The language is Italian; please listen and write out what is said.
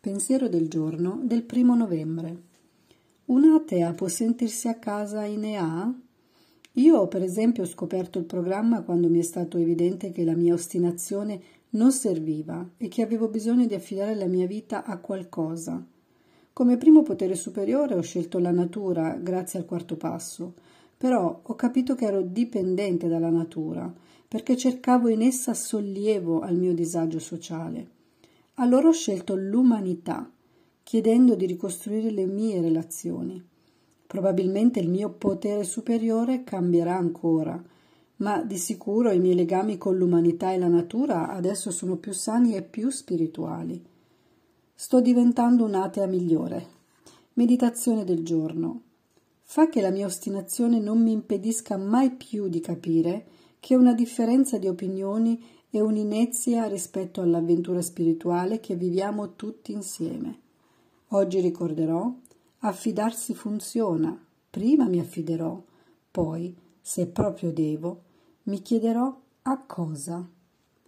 Pensiero del giorno del primo novembre. Un'atea può sentirsi a casa in EA? Io, per esempio, ho scoperto il programma quando mi è stato evidente che la mia ostinazione non serviva e che avevo bisogno di affidare la mia vita a qualcosa. Come primo potere superiore ho scelto la natura grazie al quarto passo, però ho capito che ero dipendente dalla natura, perché cercavo in essa sollievo al mio disagio sociale. Allora ho scelto l'umanità, chiedendo di ricostruire le mie relazioni. Probabilmente il mio potere superiore cambierà ancora, ma di sicuro i miei legami con l'umanità e la natura adesso sono più sani e più spirituali. Sto diventando un'atea migliore. Meditazione del giorno. Fa che la mia ostinazione non mi impedisca mai più di capire che una differenza di opinioni è un'inezia rispetto all'avventura spirituale che viviamo tutti insieme. Oggi ricorderò, affidarsi funziona, prima mi affiderò, poi, se proprio devo, mi chiederò a cosa.